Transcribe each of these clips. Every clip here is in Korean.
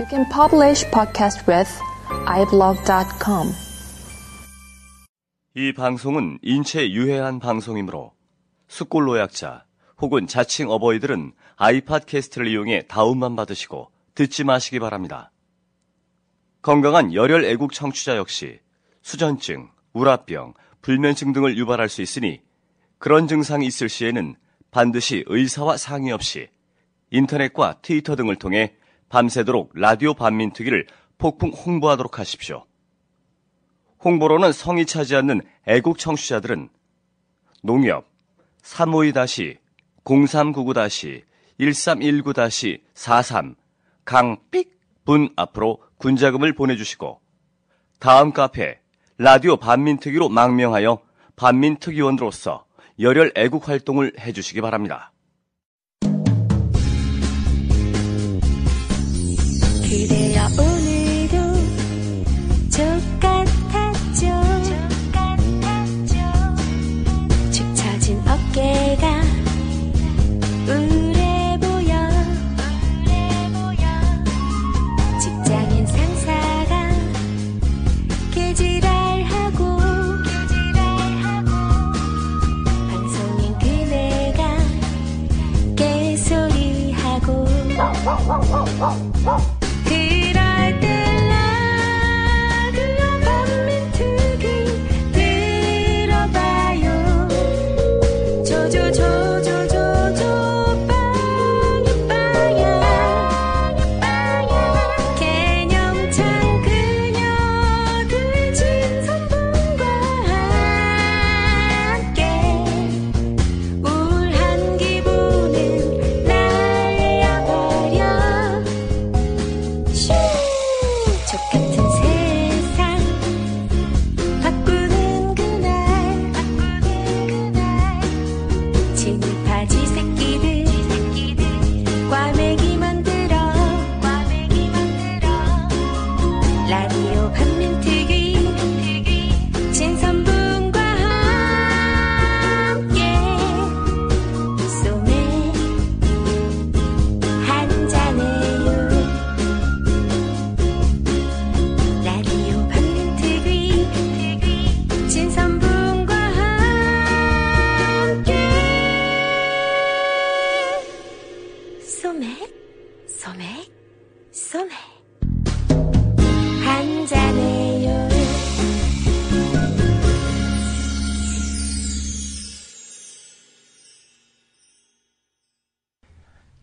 You can publish podcast with iblog.com. 이 방송은 인체 유해한 방송이므로 숙골 노약자 혹은 자칭 어버이들은 아이팟 캐스트를 이용해 다운만 받으시고 듣지 마시기 바랍니다. 건강한 열혈 애국 청취자 역시 수전증, 우라병, 불면증 등을 유발할 수 있으니 그런 증상이 있을 시에는 반드시 의사와 상의 없이 인터넷과 트위터 등을 통해 밤새도록 라디오 반민특위를 폭풍 홍보하도록 하십시오. 홍보로는 성이 차지 않는 애국 청취자들은 농협 352-0399-1319-43 강삑 분 앞으로 군자금을 보내주시고 다음 카페 라디오 반민특위로 망명하여 반민특위원으로서 열혈 애국 활동을 해주시기 바랍니다. Oh, oh.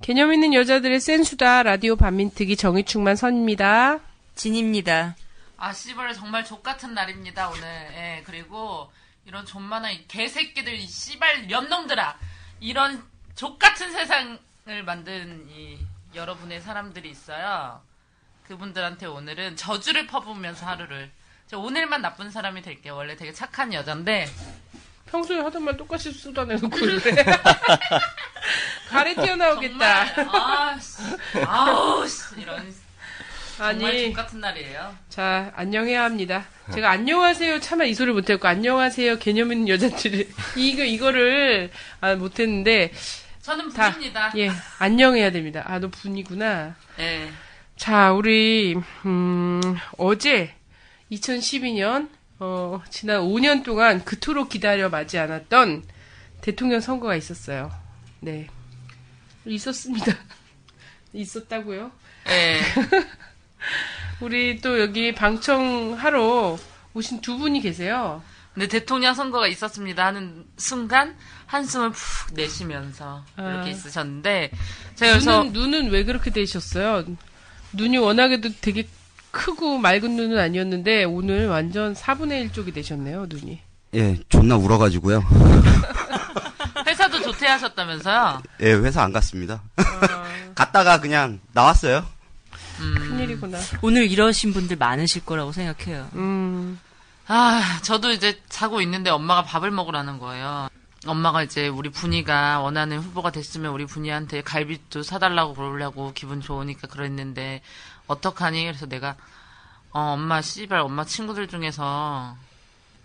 개념 있는 여자들의 센수다 라디오 반민특위 정의충만 선입니다. 진입니다. 아, 씨발, 정말 족같은 날입니다, 오늘. 예, 그리고, 이런 존만한 이 개새끼들, 이 씨발, 년놈들아! 이런 족같은 세상을 만든 이 여러분의 사람들이 있어요. 그분들한테 오늘은 저주를 퍼부으면서 하루를. 저 오늘만 나쁜 사람이 될게요. 원래 되게 착한 여잔데, 평소에 하던 말 똑같이 쏟아내놓고 이래. 가래 튀어나오겠다. 정말, 아, 씨, 아우, 씨, 이런. 아니, 족같은 날이에요. 자, 안녕해야 합니다. 제가 안녕하세요 차마 이 소리를 못했고, 안녕하세요 개념 있는 여자들이, 이거, 이거를, 아, 못했는데, 저는 다, 분입니다. 예, 안녕해야 됩니다. 아, 너 분이구나. 예. 자, 우리, 음, 어제, 2012년, 어, 지난 5년 동안 그토록 기다려 마지 않았던 대통령 선거가 있었어요. 네. 있었습니다. 있었다고요? 예. 우리 또 여기 방청하러 오신 두 분이 계세요. 근데 대통령 선거가 있었습니다 하는 순간 한숨을 푹 내쉬면서 아. 이렇게 있으셨는데 제가 그래서 눈은, 눈은 왜 그렇게 되셨어요? 눈이 워낙에도 되게 크고 맑은 눈은 아니었는데 오늘 완전 4분의 1 쪽이 되셨네요, 눈이. 예, 존나 울어가지고요. 회사도 조퇴하셨다면서요? 예, 회사 안 갔습니다. 갔다가 그냥 나왔어요. 큰일이구나. 오늘 이러신 분들 많으실 거라고 생각해요. 음, 아, 저도 이제 자고 있는데 엄마가 밥을 먹으라는 거예요. 엄마가 이제 우리 분이가 원하는 후보가 됐으면 우리 분이한테 갈비도 사달라고 그러려고 기분 좋으니까 그랬는데 어떡하니? 그래서 내가 어 엄마 씨발 엄마 친구들 중에서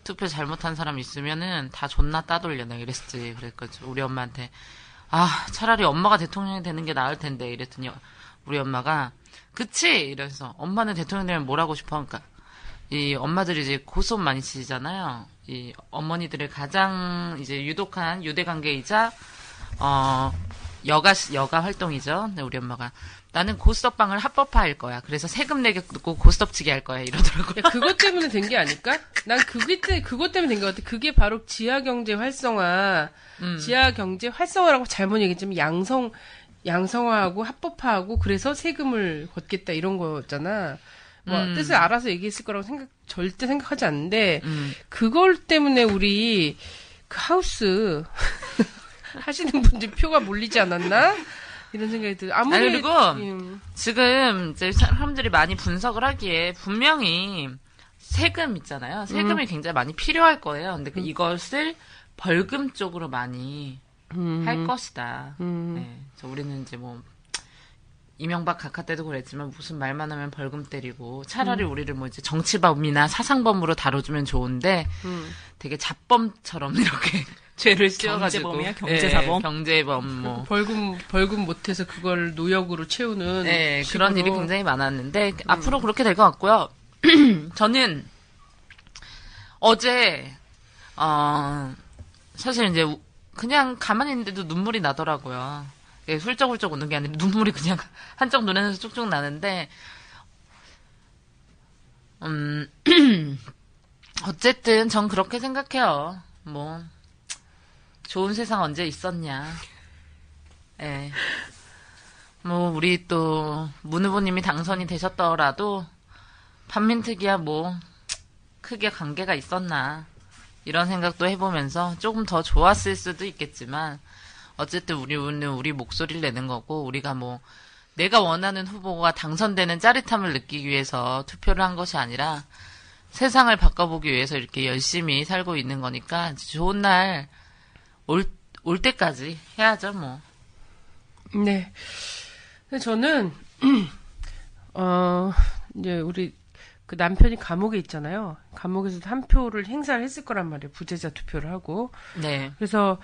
투표 잘못한 사람 있으면은 다 존나 따돌려. 내가 이랬지. 그랬거든. 우리 엄마한테 아 차라리 엄마가 대통령이 되는 게 나을 텐데. 이랬더니 우리 엄마가 그치. 이래서 엄마는 대통령 되면 뭘 하고 싶어? 그러니까 이 엄마들이 이제 고스톱 많이 치잖아요. 이 어머니들의 가장 이제 유독한 유대 관계이자 어 여가 여가 활동이죠. 우리 엄마가 나는 고스톱방을 합법화할 거야. 그래서 세금 내고 고스톱 치게 할 거야 이러더라고요. 야, 그것 때문에 된 게 아닐까? 난 그게 때 그것 때문에 된 것 같아. 그게 바로 지하 경제 활성화, 음. 지하 경제 활성화라고 잘못 얘기했지만 양성 양성화하고 합법화하고 그래서 세금을 걷겠다 이런 거였잖아. 뭐 음. 뜻을 알아서 얘기했을 거라고 생각 절대 생각하지 않는데 음. 그걸 때문에 우리 그 하우스 하시는 분들 표가 몰리지 않았나? 이런 생각이 들어. 아무리 아니, 그리고 음, 지금 이제 사람들이 많이 분석을 하기에 분명히 세금 있잖아요. 세금이 굉장히 많이 필요할 거예요. 근데 그 이것을 벌금 쪽으로 많이 음, 할 것이다. 음. 네. 그래서 우리는 이제 뭐 이명박 각하 때도 그랬지만 무슨 말만 하면 벌금 때리고 차라리 우리를 뭐 이제 정치범이나 사상범으로 다뤄주면 좋은데 음. 되게 잡범처럼 이렇게 죄를 씌워가지고 경제범이야, 경제사범? 예, 경제범 뭐 벌금 벌금 못해서 그걸 노역으로 채우는 네, 그런. 일이 굉장히 많았는데 앞으로 그렇게 될 것 같고요. 저는 어제 어 사실 이제 우- 그냥 가만히 있는데도 눈물이 나더라고요. 예, 훌쩍훌쩍 우는 게 아니라 눈물이 그냥 한쪽 눈에서 쭉쭉 나는데 음 어쨌든 전 그렇게 생각해요. 뭐 좋은 세상 언제 있었냐. 예. 뭐 우리 또 문 후보님이 당선이 되셨더라도 판민특위야 뭐 크게 관계가 있었나 이런 생각도 해보면서 조금 더 좋았을 수도 있겠지만 어쨌든 우리는 우리 목소리를 내는 거고 우리가 뭐 내가 원하는 후보가 당선되는 짜릿함을 느끼기 위해서 투표를 한 것이 아니라 세상을 바꿔보기 위해서 이렇게 열심히 살고 있는 거니까 좋은 날 올 올 때까지 해야죠 뭐. 네. 저는 어 이제 우리 그 남편이 감옥에 있잖아요. 감옥에서 한 표를 행사를 했을 거란 말이에요. 부재자 투표를 하고. 네. 그래서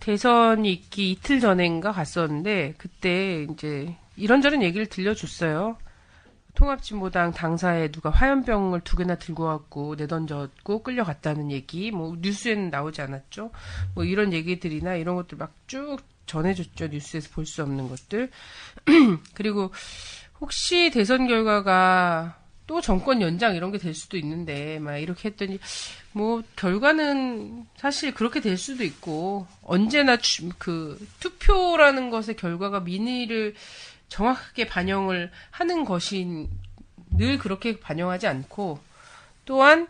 대선이 있기 이틀 전인가 갔었는데 그때 이제 이런저런 얘기를 들려줬어요. 통합진보당 당사에 누가 화염병을 두 개나 들고 왔고 내던졌고 끌려갔다는 얘기, 뭐 뉴스에는 나오지 않았죠. 뭐 이런 얘기들이나 이런 것들 막 쭉 전해줬죠. 뉴스에서 볼 수 없는 것들. 그리고 혹시 대선 결과가 또 정권 연장 이런 게 될 수도 있는데 막 이렇게 했더니 뭐 결과는 사실 그렇게 될 수도 있고 언제나 주- 그 투표라는 것의 결과가 민의를 정확하게 반영을 하는 것이 늘 그렇게 반영하지 않고 또한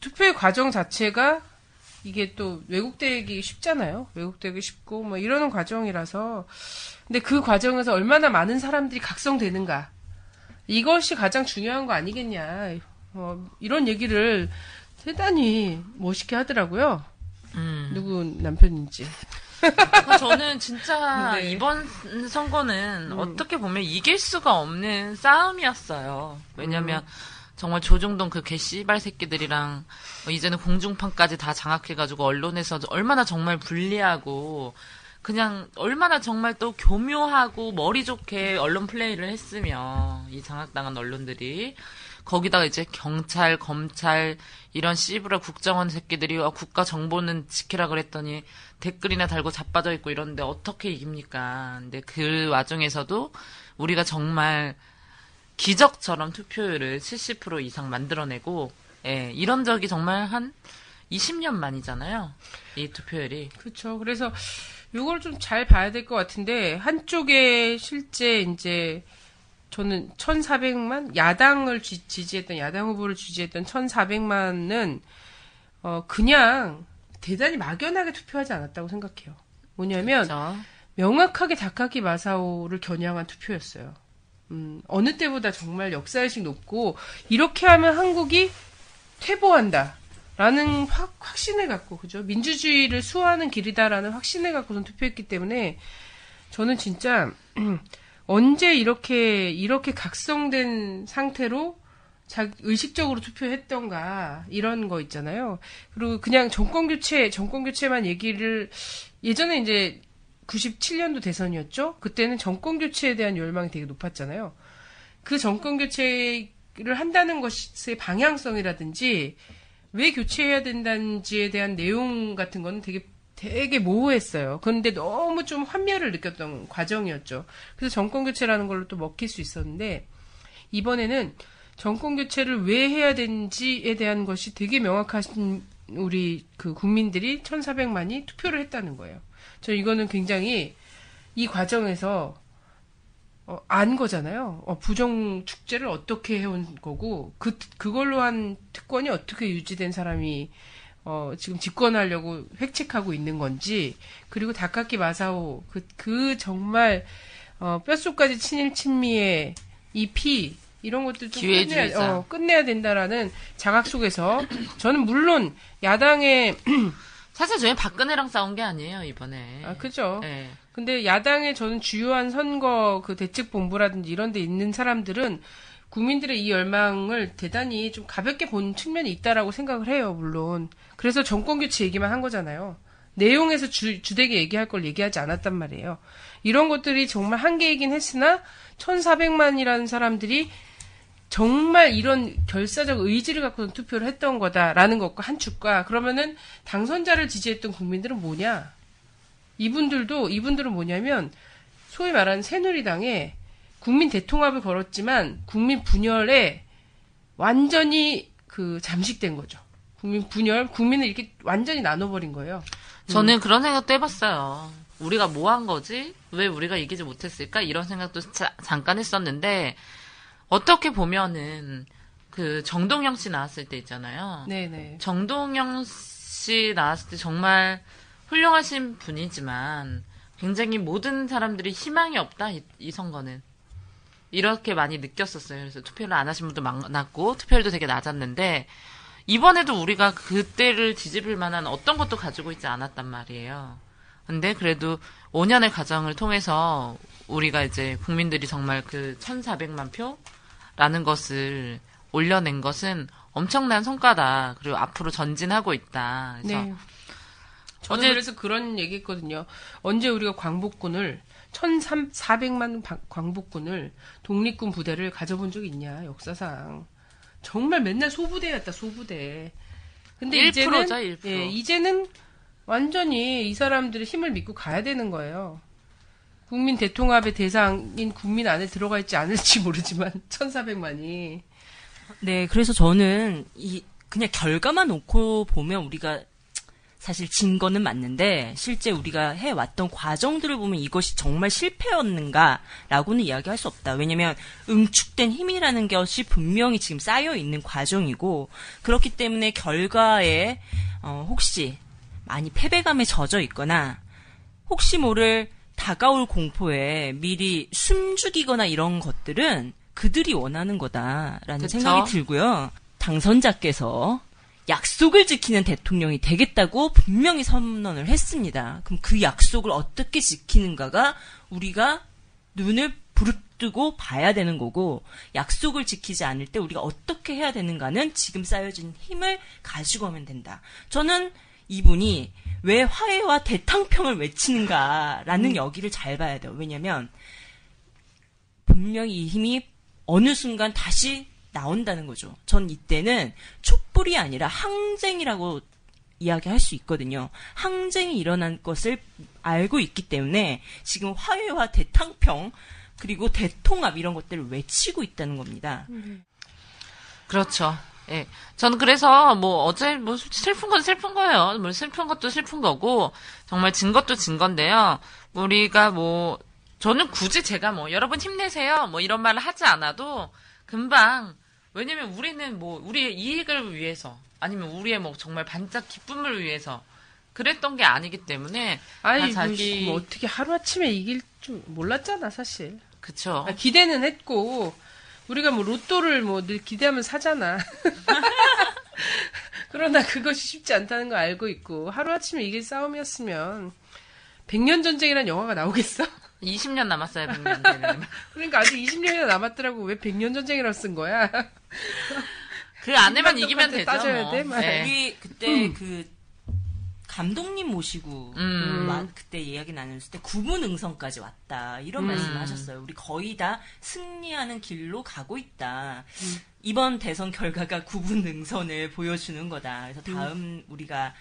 투표의 과정 자체가 이게 또 왜곡되기 쉽잖아요. 왜곡되기 쉽고 뭐 이러는 과정이라서 근데 그 과정에서 얼마나 많은 사람들이 각성되는가 이것이 가장 중요한 거 아니겠냐. 어, 이런 얘기를 대단히 멋있게 하더라고요. 음. 누구 남편인지. 아, 저는 진짜 네. 이번 선거는 음. 어떻게 보면 이길 수가 없는 싸움이었어요. 왜냐면 정말 조중동 그 개씨발 새끼들이랑 뭐 이제는 공중판까지 다 장악해가지고 언론에서 얼마나 정말 불리하고 그냥 얼마나 정말 또 교묘하고 머리 좋게 언론 플레이를 했으며 이 장악당한 언론들이 거기다가 이제 경찰, 검찰 이런 씨부라 국정원 새끼들이 어, 국가 정보는 지키라 그랬더니 댓글이나 달고 자빠져 있고 이런데 어떻게 이깁니까? 근데 그 와중에서도 우리가 정말 기적처럼 투표율을 70% 이상 만들어내고 예, 이런 적이 정말 한 20년 만이잖아요. 이 투표율이. 그렇죠. 그래서 이걸 좀 잘 봐야 될 것 같은데 한쪽에 실제 이제 저는 1,400만 야당을 지, 지지했던 야당 후보를 지지했던 1,400만은 어 그냥 대단히 막연하게 투표하지 않았다고 생각해요. 뭐냐면 그렇죠. 명확하게 다카키 마사오를 겨냥한 투표였어요. 음, 어느 때보다 정말 역사의식 높고 이렇게 하면 한국이 퇴보한다. 라는 확, 확신을 갖고, 그죠? 민주주의를 수호하는 길이다라는 확신을 갖고선 투표했기 때문에 저는 진짜 언제 이렇게, 이렇게 각성된 상태로 자, 의식적으로 투표했던가, 이런 거 있잖아요. 그리고 그냥 정권 교체, 정권 교체만 얘기를, 예전에 이제 97년도 대선이었죠. 그때는 정권 교체에 대한 열망이 되게 높았잖아요. 그 정권 교체를 한다는 것의 방향성이라든지 왜 교체해야 된다는지에 대한 내용 같은 거는 되게 되게 모호했어요. 그런데 너무 좀 환멸을 느꼈던 과정이었죠. 그래서 정권 교체라는 걸로 또 먹힐 수 있었는데 이번에는 정권 교체를 왜 해야 되는지에 대한 것이 되게 명확하신 우리 그 국민들이 1,400만이 투표를 했다는 거예요. 저 이거는 굉장히 이 과정에서 어, 안 거잖아요. 어, 부정 축제를 어떻게 해온 거고 그 그걸로 한 특권이 어떻게 유지된 사람이 어, 지금 집권하려고 획책하고 있는 건지 그리고 다카키 마사오 그, 그 정말 어, 뼛속까지 친일 친미의 이 피 이런 것들 좀 끝내야. 어, 끝내야 된다라는 자각 속에서 저는 물론 야당의 사실 저희 박근혜랑 싸운 게 아니에요 이번에. 아 그죠. 네. 근데 야당의 저는 주요한 선거 그 대책 본부라든지 이런 데 있는 사람들은 국민들의 이 열망을 대단히 좀 가볍게 본 측면이 있다라고 생각을 해요, 물론. 그래서 정권 교체 얘기만 한 거잖아요. 내용에서 주, 주되게 얘기할 걸 얘기하지 않았단 말이에요. 이런 것들이 정말 한계이긴 했으나 1,400만이라는 사람들이 정말 이런 결사적 의지를 갖고는 투표를 했던 거다라는 것과 한 축과 그러면은 당선자를 지지했던 국민들은 뭐냐? 이분들도 이분들은 뭐냐면 소위 말하는 새누리당에 국민 대통합을 걸었지만 국민 분열에 완전히 그 잠식된 거죠. 국민 분열, 국민을 이렇게 완전히 나눠버린 거예요. 저는 그런 생각도 해봤어요. 우리가 뭐 한 거지? 왜 우리가 이기지 못했을까? 이런 생각도 자- 잠깐 했었는데 어떻게 보면은 그 정동영 씨 나왔을 때 있잖아요. 네네. 정동영 씨 나왔을 때 정말 훌륭하신 분이지만 굉장히 모든 사람들이 희망이 없다 이, 이 선거는 이렇게 많이 느꼈었어요. 그래서 투표를 안 하신 분도 많았고 투표율도 되게 낮았는데 이번에도 우리가 그때를 뒤집을 만한 어떤 것도 가지고 있지 않았단 말이에요. 근데 그래도 5년의 과정을 통해서 우리가 이제 국민들이 정말 그 1,400만 표라는 것을 올려낸 것은 엄청난 성과다. 그리고 앞으로 전진하고 있다. 그래서 네. 저는 어제- 그래서 그런 얘기했거든요. 언제 우리가 광복군을 1,400만 광복군을 독립군 부대를 가져본 적이 있냐 역사상 정말 맨날 소부대였다 소부대. 근데 1% 이제는 죠, 1%. 예, 이제는 완전히 이 사람들의 힘을 믿고 가야 되는 거예요. 국민 대통합의 대상인 국민 안에 들어가 있지 않을지 모르지만 1,400만이 네, 그래서 저는 이 그냥 결과만 놓고 보면 우리가 사실 진 거는 맞는데 실제 우리가 해왔던 과정들을 보면 이것이 정말 실패였는가라고는 이야기할 수 없다. 왜냐하면 응축된 힘이라는 것이 분명히 지금 쌓여 있는 과정이고 그렇기 때문에 결과에 어, 혹시 많이 패배감에 젖어 있거나 혹시 모를 다가올 공포에 미리 숨죽이거나 이런 것들은 그들이 원하는 거다라는 그쵸? 생각이 들고요. 당선자께서 약속을 지키는 대통령이 되겠다고 분명히 선언을 했습니다. 그럼 그 약속을 어떻게 지키는가가 우리가 눈을 부릅뜨고 봐야 되는 거고 약속을 지키지 않을 때 우리가 어떻게 해야 되는가는 지금 쌓여진 힘을 가지고 하면 된다. 저는 이분이 왜 화해와 대탕평을 외치는가라는 여기를 잘 봐야 돼요. 왜냐면 분명히 이 힘이 어느 순간 다시 나온다는 거죠. 전 이때는 촛불이 아니라 항쟁이라고 이야기할 수 있거든요. 항쟁이 일어난 것을 알고 있기 때문에 지금 화해와 대탕평 그리고 대통합 이런 것들을 외치고 있다는 겁니다. 그렇죠. 예. 저는 그래서 뭐 어제 뭐 슬픈 건 슬픈 거예요. 뭐 슬픈 것도 슬픈 거고 정말 진 것도 진 건데요. 우리가 뭐 저는 굳이 제가 뭐 여러분 힘내세요 뭐 이런 말을 하지 않아도 금방 왜냐면 우리는 뭐 우리의 이익을 위해서 아니면 우리의 뭐 정말 반짝 기쁨을 위해서 그랬던 게 아니기 때문에 아니 다 자기 뭐 어떻게 하루 아침에 이길 줄 몰랐잖아 사실. 그쵸. 아, 기대는 했고 우리가 뭐 로또를 뭐 늘 기대하면 사잖아. 그러나 그것이 쉽지 않다는 걸 알고 있고 하루 아침에 이길 싸움이었으면 100년 전쟁이란 영화가 나오겠어? 20년 남았어요, 100년대는. 그러니까 아직 20년이나 남았더라고 왜 100년 전쟁이라고 쓴 거야? 그 안에만 이기면 되죠. 따져야 뭐. 돼, 말. 네. 우리 그때 그 감독님 모시고 음. 마- 그때 이야기 나눴을 때 구분 응선까지 왔다 이런 음. 말씀하셨어요. 우리 거의 다 승리하는 길로 가고 있다. 이번 대선 결과가 구분 응선을 보여주는 거다. 그래서 다음 우리가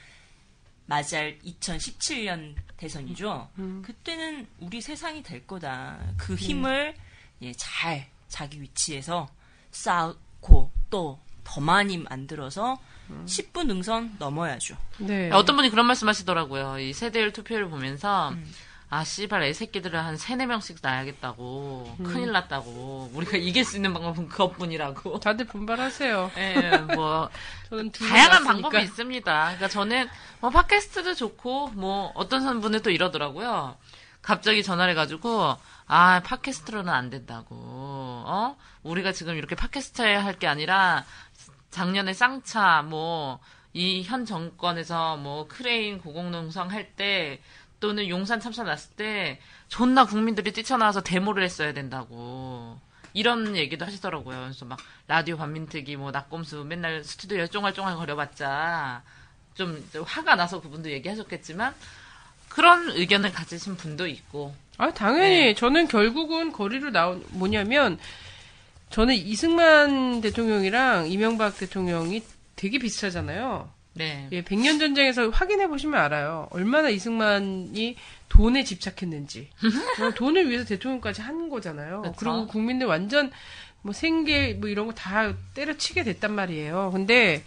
맞이할 2017년 대선이죠. 그때는 우리 세상이 될 거다. 그 힘을 예, 잘 자기 위치에서 쌓고 또 더 많이 만들어서 10분 응선 넘어야죠. 네. 어떤 분이 그런 말씀 하시더라고요. 이 세대율 투표를 보면서, 음. 아, 씨발, 애 새끼들을 한 세네 명씩 낳아야겠다고. 음. 큰일 났다고. 우리가 이길 수 있는 방법은 그것뿐이라고. 다들 분발하세요. 예, 뭐, 저는 둘 다양한. 방법이 있습니다. 그러니까 저는 뭐 팟캐스트도 좋고 뭐 어떤 분은 또 이러더라고요. 갑자기 전화를 해가지고 아 팟캐스트로는 안 된다고. 어? 우리가 지금 이렇게 팟캐스트 할 게 아니라 작년에 쌍차 뭐 이 현 정권에서 뭐 크레인 고공농성 할때 또는 용산 참사 났을 때 존나 국민들이 뛰쳐나와서 데모를 했어야 된다고. 이런 얘기도 하시더라고요. 그래서 막 라디오 반민특위 뭐 나꼼수 맨날 스튜디오에 쫑알쫑알 거려봤자 좀 화가 나서 그분도 얘기하셨겠지만 그런 의견을 가지신 분도 있고 아, 당연히 네. 저는 결국은 거리로 나온 뭐냐면 저는 이승만 대통령이랑 이명박 대통령이 되게 비슷하잖아요. 네. 예, 백년 전쟁에서 확인해 보시면 알아요. 얼마나 이승만이 돈에 집착했는지. 어, 돈을 위해서 대통령까지 한 거잖아요. 그쵸. 그리고 국민들 완전 뭐 생계 뭐 이런 거 다 때려치게 됐단 말이에요. 근데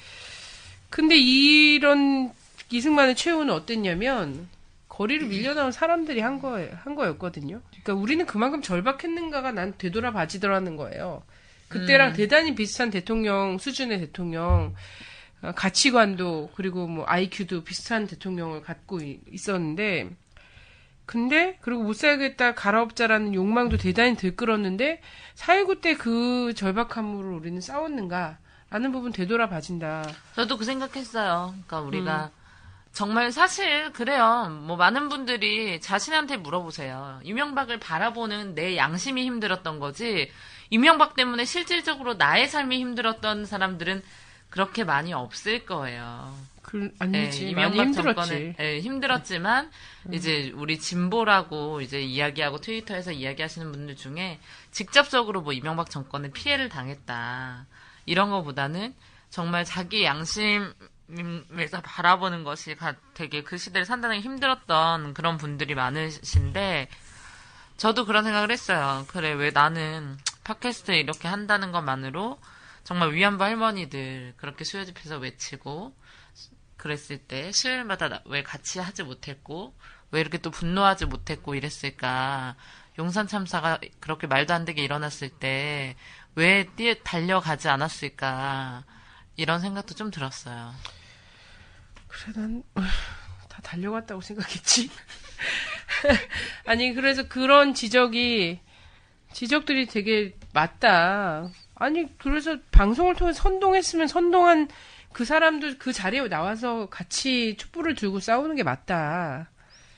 근데 이런 이승만의 최후는 어땠냐면 거리를 밀려나온 사람들이 한 거에 한 거였거든요. 그러니까 우리는 그만큼 절박했는가가 난 되돌아봐지더라는 거예요. 그때랑 대단히 비슷한 대통령 수준의 대통령 어, 가치관도 그리고 뭐 IQ도 비슷한 대통령을 갖고 이- 있었는데 근데 그리고 못 살겠다 가라업자라는 욕망도 대단히 들끓었는데 4.19 때 그 절박함으로 우리는 싸웠는가 라는 부분 되돌아 봐진다. 저도 그 생각했어요. 그러니까 우리가 정말 사실 그래요. 뭐 많은 분들이 자신한테 물어보세요. 이명박을 바라보는 내 양심이 힘들었던 거지. 이명박 때문에 실질적으로 나의 삶이 힘들었던 사람들은 그렇게 많이 없을 거예요. 그 예, 아니지 많이 이명박 힘들었지. 정권은 예, 힘들었지만 이제 우리 진보라고 이제 이야기하고 트위터에서 이야기하시는 분들 중에 직접적으로 뭐 이명박 정권에 피해를 당했다 이런 거보다는 정말 자기 양심에서 바라보는 것이 가- 되게 그 시대를 산다는 게 힘들었던 그런 분들이 많으신데 저도 그런 생각을 했어요. 그래 왜 나는 팟캐스트 이렇게 한다는 것만으로 정말 위안부 할머니들 그렇게 수요 집회에서 외치고 그랬을 때 수요일마다 나- 왜 같이 하지 못했고 왜 이렇게 또 분노하지 못했고 이랬을까 용산 참사가 그렇게 말도 안 되게 일어났을 때 왜 뛰어 달려가지 않았을까 이런 생각도 좀 들었어요. 그래 난 다 달려갔다고 생각했지. 아니 그래서 그런 지적이 지적들이 되게 맞다. 아니 그래서 방송을 통해 선동했으면 선동한 그 사람도 그 자리에 나와서 같이 촛불을 들고 싸우는 게 맞다.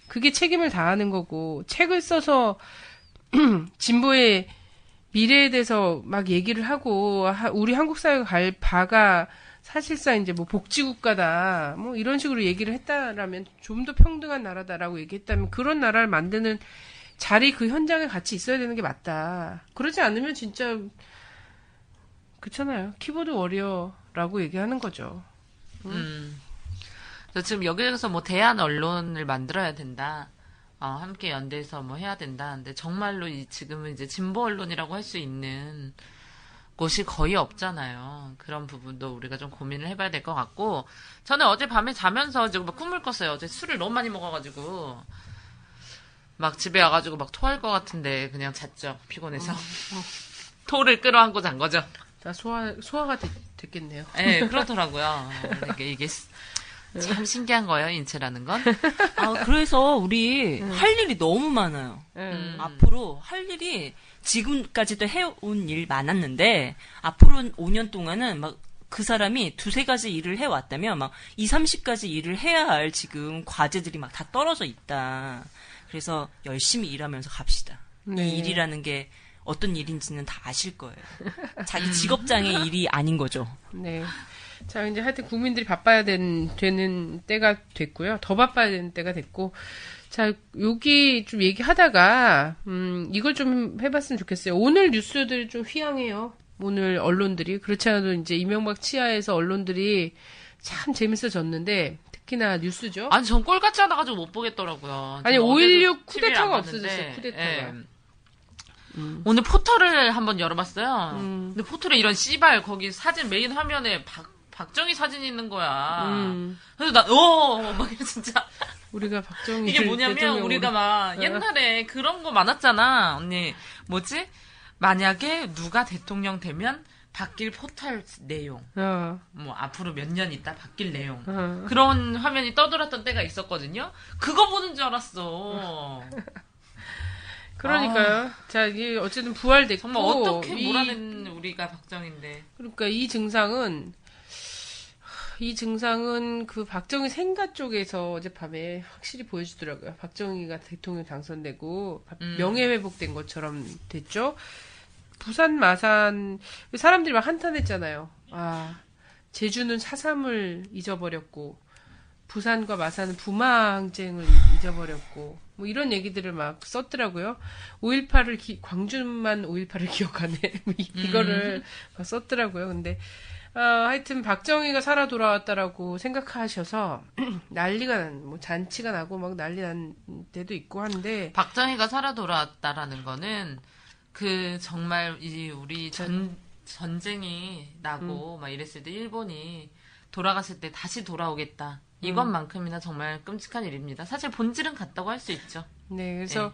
그게 책임을 다하는 거고 책을 써서 진보의 미래에 대해서 막 얘기를 하고 하- 우리 한국 사회가 갈 바가 사실상 이제 뭐 복지국가다 뭐 이런 식으로 얘기를 했다라면 좀 더 평등한 나라다라고 얘기했다면 그런 나라를 만드는 자리 그 현장에 같이 있어야 되는 게 맞다. 그러지 않으면 진짜 그렇잖아요. 키보드 워리어라고 얘기하는 거죠. 음. 그래서 지금 여기에서 뭐 대한 언론을 만들어야 된다. 어, 함께 연대해서 뭐 해야 된다. 근데 정말로 이 지금은 이제 진보 언론이라고 할 수 있는 곳이 거의 없잖아요. 그런 부분도 우리가 좀 고민을 해봐야 될 것 같고, 저는 어제 밤에 자면서 지금 막 꿈을 꿨어요. 어제 술을 너무 많이 먹어가지고, 막 집에 와가지고 막 토할 것 같은데 그냥 잤죠. 피곤해서. 토를 끌어안고 잔 거죠. 다 소화 소화가 됐, 됐겠네요. 예, 그렇더라고요. 이게, 이게 참 신기한 거예요, 인체라는 건. 아, 그래서 우리 할 일이 너무 많아요. 음. 앞으로 할 일이 지금까지도 해온 일 많았는데 앞으로 5년 동안은 막 그 사람이 두세 가지 일을 해왔다면 막 2, 30가지 일을 해야 할 지금 과제들이 막 다 떨어져 있다. 그래서 열심히 일하면서 갑시다. 네. 이 일이라는 게 어떤 일인지는 다 아실 거예요. 자기 직업장의 일이 아닌 거죠. 네. 자, 이제 하여튼 국민들이 바빠야 된, 되는 때가 됐고요. 더 바빠야 되는 때가 됐고. 자, 여기 좀 얘기하다가, 음, 이걸 좀 해봤으면 좋겠어요. 오늘 뉴스들이 좀 휘황해요. 오늘 언론들이. 그렇지 않아도 이제 이명박 치하에서 언론들이 참 재밌어졌는데, 특히나 뉴스죠. 아니 전 꼴 같지 않아가지고 못 보겠더라고요. 아니, 지금 5.16 어제도 TV를 쿠데타가 없어졌어요, 쿠데타가. 예. 오늘 포털을 한번 열어봤어요. 음. 근데 포털에 이런 씨발 거기 사진 메인 화면에 박 박정희 사진이 있는 거야. 음, 그래서 나, 어, 막 진짜. 우리가 박정희 이게 뭐냐면 우리가 막 옛날에 그런 거 많았잖아. 언니, 뭐지? 만약에 누가 대통령 되면 바뀔 포털 내용. 어, 뭐 앞으로 몇 년 있다 바뀔 내용. 어. 그런 화면이 떠돌았던 때가 있었거든요. 그거 보는 줄 알았어. 그러니까요. 자, 이게 어쨌든 부활됐고. 정말 어떻게 이- 몰아낸 우리가 박정인데. 그러니까 이 증상은 이 증상은 그 박정희 생가 쪽에서 어젯밤에 확실히 보여주더라고요. 박정희가 대통령 당선되고 음. 명예 회복된 것처럼 됐죠. 부산 마산 사람들이 막 한탄했잖아요. 아 제주는 사삼을 잊어버렸고 부산과 마산은 부마 항쟁을 잊어버렸고 뭐 이런 얘기들을 막 썼더라고요. 5.18을 광주만 5.18을 기억하네. 뭐 이- 이거를 막 썼더라고요. 근데 아, 하여튼 박정희가 살아 돌아왔다라고 생각하셔서 난리가 난, 뭐 잔치가 나고 막 난리 난 데도 있고 한데 박정희가 살아 돌아왔다라는 거는 그 정말 이 우리 전 전쟁이 나고 막 이랬을 때 일본이 돌아갔을 때 다시 돌아오겠다. 이것만큼이나 정말 끔찍한 일입니다. 사실 본질은 같다고 할 수 있죠. 네, 그래서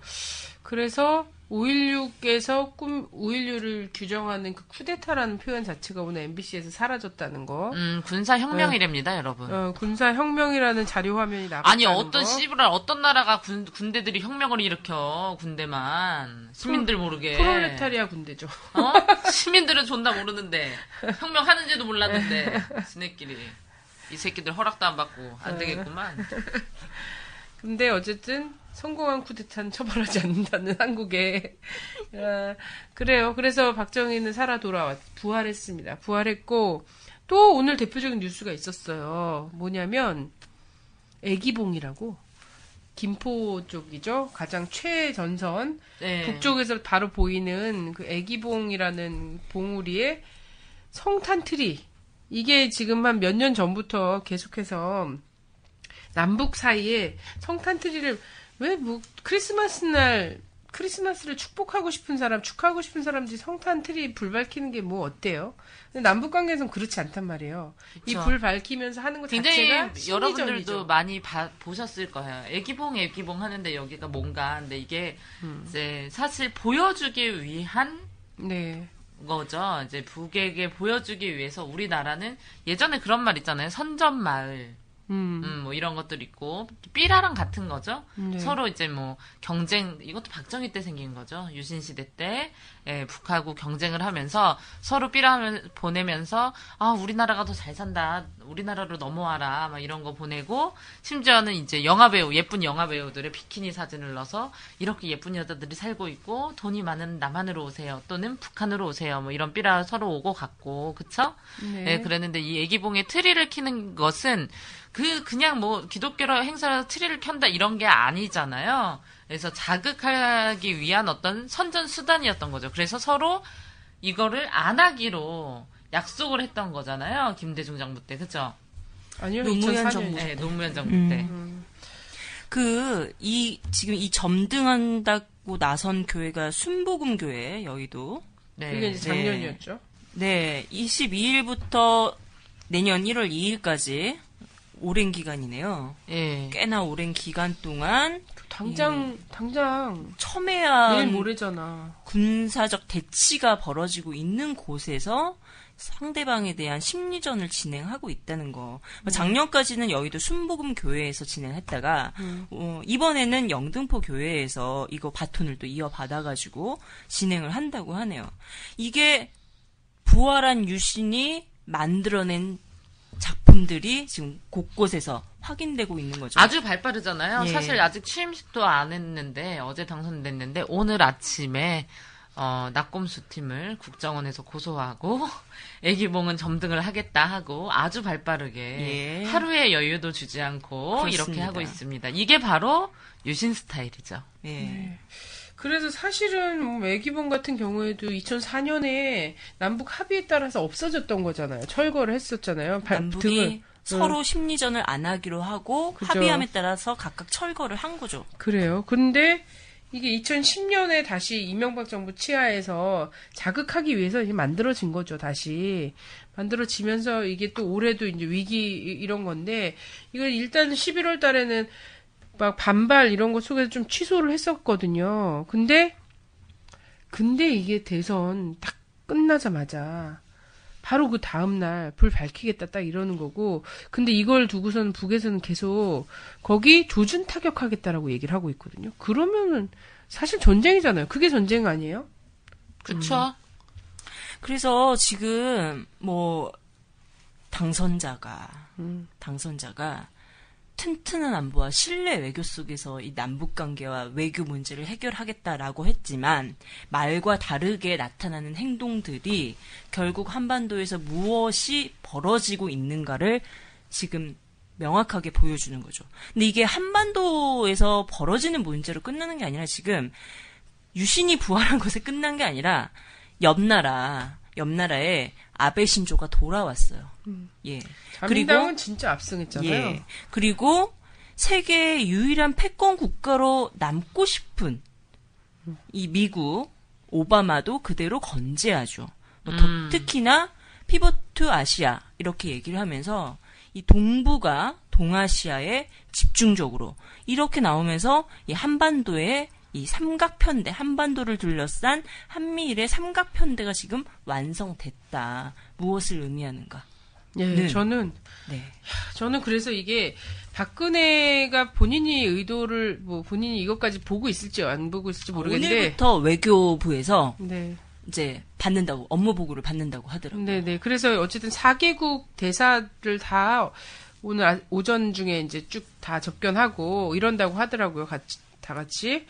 그래서 5.16에서 꿈 5.16을 규정하는 그 쿠데타라는 표현 자체가 오늘 MBC에서 사라졌다는 거. 음, 군사 혁명이랍니다, 여러분. 어, 군사 혁명이라는 자료 화면이 나갔다는 아니 어떤 거. 씨부랄 어떤 나라가 군, 군대들이 혁명을 일으켜 군대만 시민들 모르게 프롤레타리아 군대죠. 어? 시민들은 존나 모르는데 혁명하는지도 몰랐는데 지네끼리 이 새끼들 허락도 안 받고 안 되겠구만 근데 어쨌든 성공한 쿠데타는 처벌하지 않는다는 한국에 어, 그래요. 그래서 박정희는 살아 돌아왔 부활했습니다. 부활했고 또 오늘 대표적인 뉴스가 있었어요. 뭐냐면 애기봉이라고 김포 쪽이죠. 가장 최전선 네. 북쪽에서 바로 보이는 그 애기봉이라는 봉우리에 성탄 트리. 이게 지금 한 몇 년 전부터 계속해서 남북 사이에 성탄 트리를 왜 뭐 크리스마스 날 크리스마스를 축복하고 싶은 사람, 축하하고 싶은 사람들이 성탄 트리 불 밝히는 게 뭐 어때요? 근데 남북 관계에서는 그렇지 않단 말이에요. 이. 불 밝히면서 하는 것 굉장히 자체가 여러분들도 심리전이죠. 많이 봐- 보셨을 거예요. 애기봉 애기봉 하는데 여기가 뭔가 근데 이게 음. 이제 사실 보여주기 위한 네. 거죠. 이제 북에게 보여주기 위해서 우리나라는 예전에 그런 말 있잖아요. 선전 마을. 음. 음, 뭐 이런 것들 있고 삐라랑 같은 거죠. 네. 서로 이제 뭐 경쟁 이것도 박정희 때 생긴 거죠. 유신 시대 때 예, 북하고 경쟁을 하면서 서로 삐라 보내면서 아 우리나라가 더 잘 산다. 우리나라로 넘어와라. 막 이런 거 보내고 심지어는 이제 영화 배우 예쁜 영화 배우들의 비키니 사진을 넣어서 이렇게 예쁜 여자들이 살고 있고 돈이 많은 남한으로 오세요. 또는 북한으로 오세요. 뭐 이런 삐라 서로 오고 갔고 그쵸? 네. 네, 그랬는데 이 애기봉에 트리를 키는 것은 그 그냥 뭐 기독교 행사라서 트리를 켠다 이런 게 아니잖아요. 그래서 자극하기 위한 어떤 선전 수단이었던 거죠. 그래서 서로 이거를 안 하기로 약속을 했던 거잖아요. 김대중 정부 때, 그죠? 아니요, 노무현 2004년. 정부. 네, 노무현 정부 음. 때. 그, 이, 지금 이 점등한다고 나선 교회가 순복음 교회, 여의도. 네. 그게 이제 작년이었죠. 네, 22일부터 내년 1월 2일까지 오랜 기간이네요. 예. 꽤나 오랜 기간 동안 당장 당장 내일 첨예한 모레잖아. 군사적 대치가 벌어지고 있는 곳에서 상대방에 대한 심리전을 진행하고 있다는 거. 음. 작년까지는 여의도 순복음 교회에서 진행했다가 음. 어, 이번에는 영등포 교회에서 이거 바톤을 또 이어받아가지고 진행을 한다고 하네요. 이게 부활한 유신이 만들어낸 작품들이 지금 곳곳에서 확인되고 있는 거죠. 아주 발빠르잖아요. 예. 사실 아직 취임식도 안 했는데 어제 당선됐는데 오늘 아침에 어, 낙곰수 팀을 국정원에서 고소하고 애기봉은 점등을 하겠다 하고 아주 발빠르게 예. 하루의 여유도 주지 않고 이렇게 그렇습니다. 하고 있습니다. 이게 바로 유신 스타일이죠. 예. 그래서 사실은 뭐 애기봉 같은 경우에도 2004년에 남북 합의에 따라서 없어졌던 거잖아요. 철거를 했었잖아요. 발- 남북이 등을. 서로 심리전을 안 하기로 하고 그죠. 합의함에 따라서 각각 철거를 한 거죠. 그래요. 근데 이게 2010년에 다시 이명박 정부 치하에서 자극하기 위해서 이제 만들어진 거죠, 다시. 만들어지면서 이게 또 올해도 이제 위기 이- 이런 건데, 이걸 일단 11월 달에는 막 반발 이런 거 속에서 좀 취소를 했었거든요. 근데, 근데 이게 대선 딱 끝나자마자 바로 그 다음날 불 밝히겠다 딱 이러는 거고, 근데 이걸 두고서는 북에서는 계속 거기 조준 타격하겠다라고 얘기를 하고 있거든요. 그러면은 사실 전쟁이잖아요. 그게 전쟁 아니에요? 그쵸? 그래서 지금 뭐 당선자가 음. 당선자가 튼튼한 안보와 신뢰 외교 속에서 이 남북 관계와 외교 문제를 해결하겠다라고 했지만 말과 다르게 나타나는 행동들이 결국 한반도에서 무엇이 벌어지고 있는가를 지금 명확하게 보여주는 거죠. 근데 이게 한반도에서 벌어지는 문제로 끝나는 게 아니라 지금 유신이 부활한 것에 끝난 게 아니라 옆 나라 옆 나라에 아베 신조가 돌아왔어요. 예. 자민당은 진짜 압승했잖아요. 예. 그리고 세계의 유일한 패권 국가로 남고 싶은 이 미국 오바마도 그대로 건재하죠. 뭐 더- 음. 특히나 피보트 아시아 이렇게 얘기를 하면서 이 동북아 동아시아에 집중적으로 이렇게 나오면서 이 한반도에 이 삼각편대 한반도를 둘러싼 한미일의 삼각편대가 지금 완성됐다. 무엇을 의미하는가? 예, 네. 저는 네. 저는 그래서 이게 박근혜가 본인이 의도를 뭐 본인이 이것까지 보고 있을지 안 보고 있을지 모르겠는데 오늘부터 외교부에서 네. 이제 받는다고 업무 보고를 받는다고 하더라고요. 네, 네. 그래서 어쨌든 4개국 대사를 다 오늘 아- 오전 중에 이제 쭉 다 접견하고 이런다고 하더라고요. 같이 다 같이.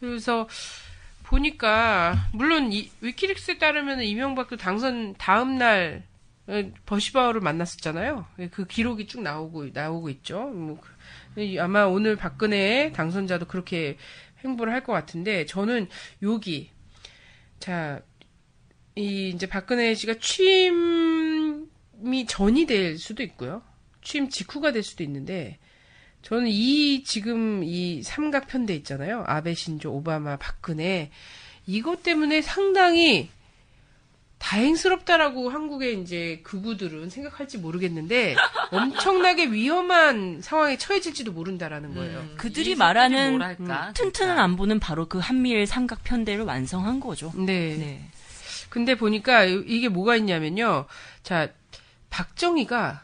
그래서 보니까 물론 이, 위키릭스에 따르면 이명박도 당선 다음 날 어, 버시바우를 만났었잖아요. 그 기록이 쭉 나오고 나오고 있죠. 뭐 그- 이- 아마 오늘 박근혜 당선자도 그렇게 행보를 할 것 같은데 저는 여기 자 이 이제 박근혜 씨가 취임이 전이 될 수도 있고요. 취임 직후가 될 수도 있는데 저는 이 지금 이 삼각 편대 있잖아요. 아베 신조 오바마 박근혜 이것 때문에 상당히 다행스럽다라고 한국의 이제 극우들은 생각할지 모르겠는데 엄청나게 위험한 상황에 처해질지도 모른다라는 거예요. 음, 그들이 이 말하는 뭐랄까, 튼튼한 진짜. 안보는 바로 그 한미일 삼각 편대를 완성한 거죠. 네. 네. 근데 보니까 이게 뭐가 있냐면요. 자, 박정희가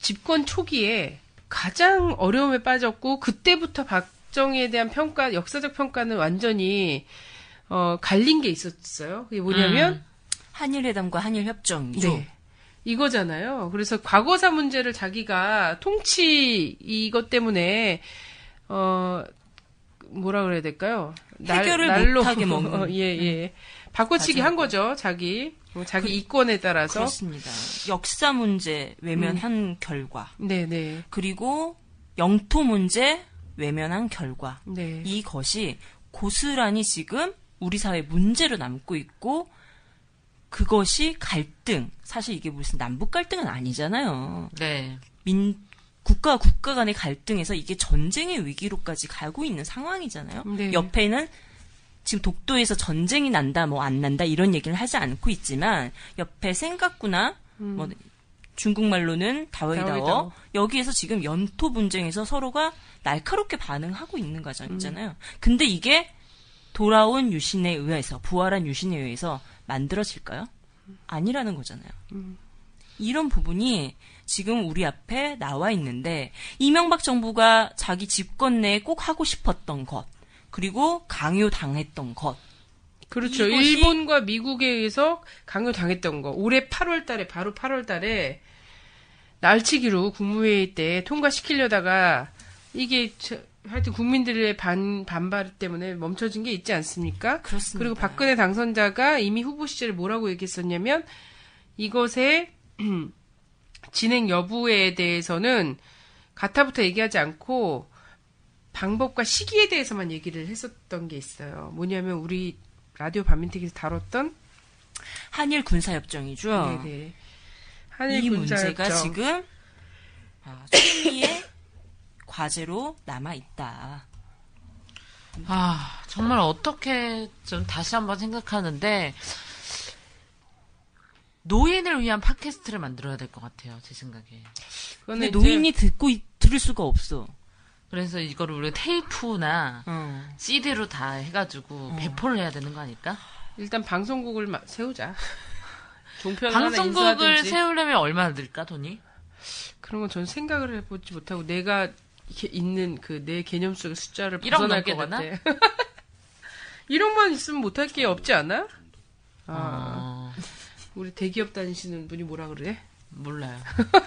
집권 초기에 가장 어려움에 빠졌고 그때부터 박정희에 대한 평가, 역사적 평가는 완전히 어, 갈린 게 있었어요. 그게 뭐냐면 음. 한일 회담과 한일 협정이죠. 네. 이거잖아요. 그래서 과거사 문제를 자기가 통치 이것 때문에 어 뭐라 그래야 될까요? 해결을 못하게 먹는. 네. 어, 예, 예. 바꿔치기 한 거죠, 자기. 뭐 자기 이권에 따라서. 그렇습니다. 역사 문제 외면한 음. 결과 네, 네. 그리고 영토 문제 외면한 결과 네. 이것이 고스란히 지금 우리 사회 문제로 남고 있고 그것이 갈등 사실 이게 무슨 남북 갈등은 아니잖아요. 네. 민 국가 국가 간의 갈등에서 이게 전쟁의 위기로까지 가고 있는 상황이잖아요. 네. 옆에는 지금 독도에서 전쟁이 난다 뭐 안 난다 이런 얘기를 하지 않고 있지만 옆에 생각구나 뭐 중국말로는 다웨이다워. 여기에서 지금 연토 분쟁에서 서로가 날카롭게 반응하고 있는 과정이잖아요. 근데 이게 돌아온 유신에 의해서 부활한 유신에 의해서 만들어질까요? 아니라는 거잖아요. 이런 부분이 지금 우리 앞에 나와 있는데 이명박 정부가 자기 집권 내에 꼭 하고 싶었던 것 그리고 강요당했던 것 그렇죠. 일본과 미국에 의해서 강요당했던 거. 올해 8월 달에, 바로 8월 달에 날치기로 국무회의 때 통과시키려다가 이게 저- 하여튼 국민들의 반 반발 때문에 멈춰진 게 있지 않습니까? 그렇습니다. 그리고 박근혜 당선자가 이미 후보 시절에 뭐라고 얘기했었냐면 이것의 진행 여부에 대해서는 가타부터 얘기하지 않고 방법과 시기에 대해서만 얘기를 했었던 게 있어요. 뭐냐면 우리 라디오 반민특에서 다뤘던 한일 군사협정이죠. 네네. 한일 이 군사협정. 문제가 지금 아, 초미의 과제로 남아 있다. 아, 정말 어떻게 좀 다시 한번 생각하는데 노인을 위한 팟캐스트를 만들어야 될 것 같아요, 제 생각에. 근데 노인이 듣고 있- 들을 수가 없어. 그래서 이거를 우리가 테이프나 어. CD로 다 해가지고 배포를 해야 되는 거 아닐까? 일단 방송국을 마- 세우자. 방송국을. 세우려면 얼마나 들까 돈이? 그런 건 전 생각을 해보지 못하고 내가 있는 그 내 개념 속의 숫자를 1억 벗어날 것 같아. 되나? 1억만 있으면 못할 게 없지 않아? 아, 어, 우리 대기업 다니시는 분이 뭐라 그래? 몰라요.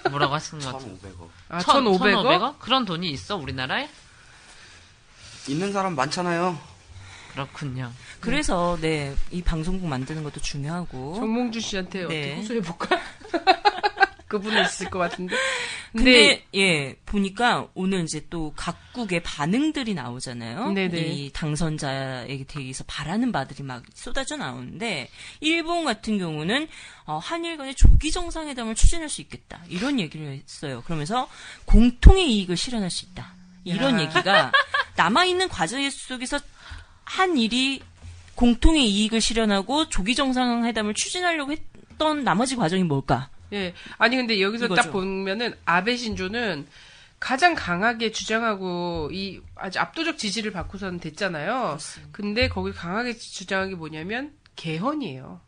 뭐라고 하시는 것 같아요. 1,500원. 아, 천- 1,500억? 1,500억? 그런 돈이 있어 우리나라에? 있는 사람 많잖아요. 그렇군요. 그래서 네, 이 방송국 만드는 것도 중요하고. 정몽주 씨한테 어떻게 네. 호소해볼까? 그분은 있을 것 같은데. 근데 예 보니까 오늘 이제 또 각국의 반응들이 나오잖아요. 네네. 이 당선자에 대해서 바라는 바들이 막 쏟아져 나오는데 일본 같은 경우는 어, 한일 간의 조기 정상회담을 추진할 수 있겠다 이런 얘기를 했어요. 그러면서 공통의 이익을 실현할 수 있다 이런 야. 얘기가 남아 있는 과제 속에서 한 일이 공통의 이익을 실현하고 조기 정상회담을 추진하려고 했던 나머지 과정이 뭘까? 예. 아니 근데 여기서 이거죠. 딱 보면은 아베 신조는 가장 강하게 주장하고 이 아주 압도적 지지를 받고서는 됐잖아요. 근데 거기 강하게 주장한 게 뭐냐면 개헌이에요.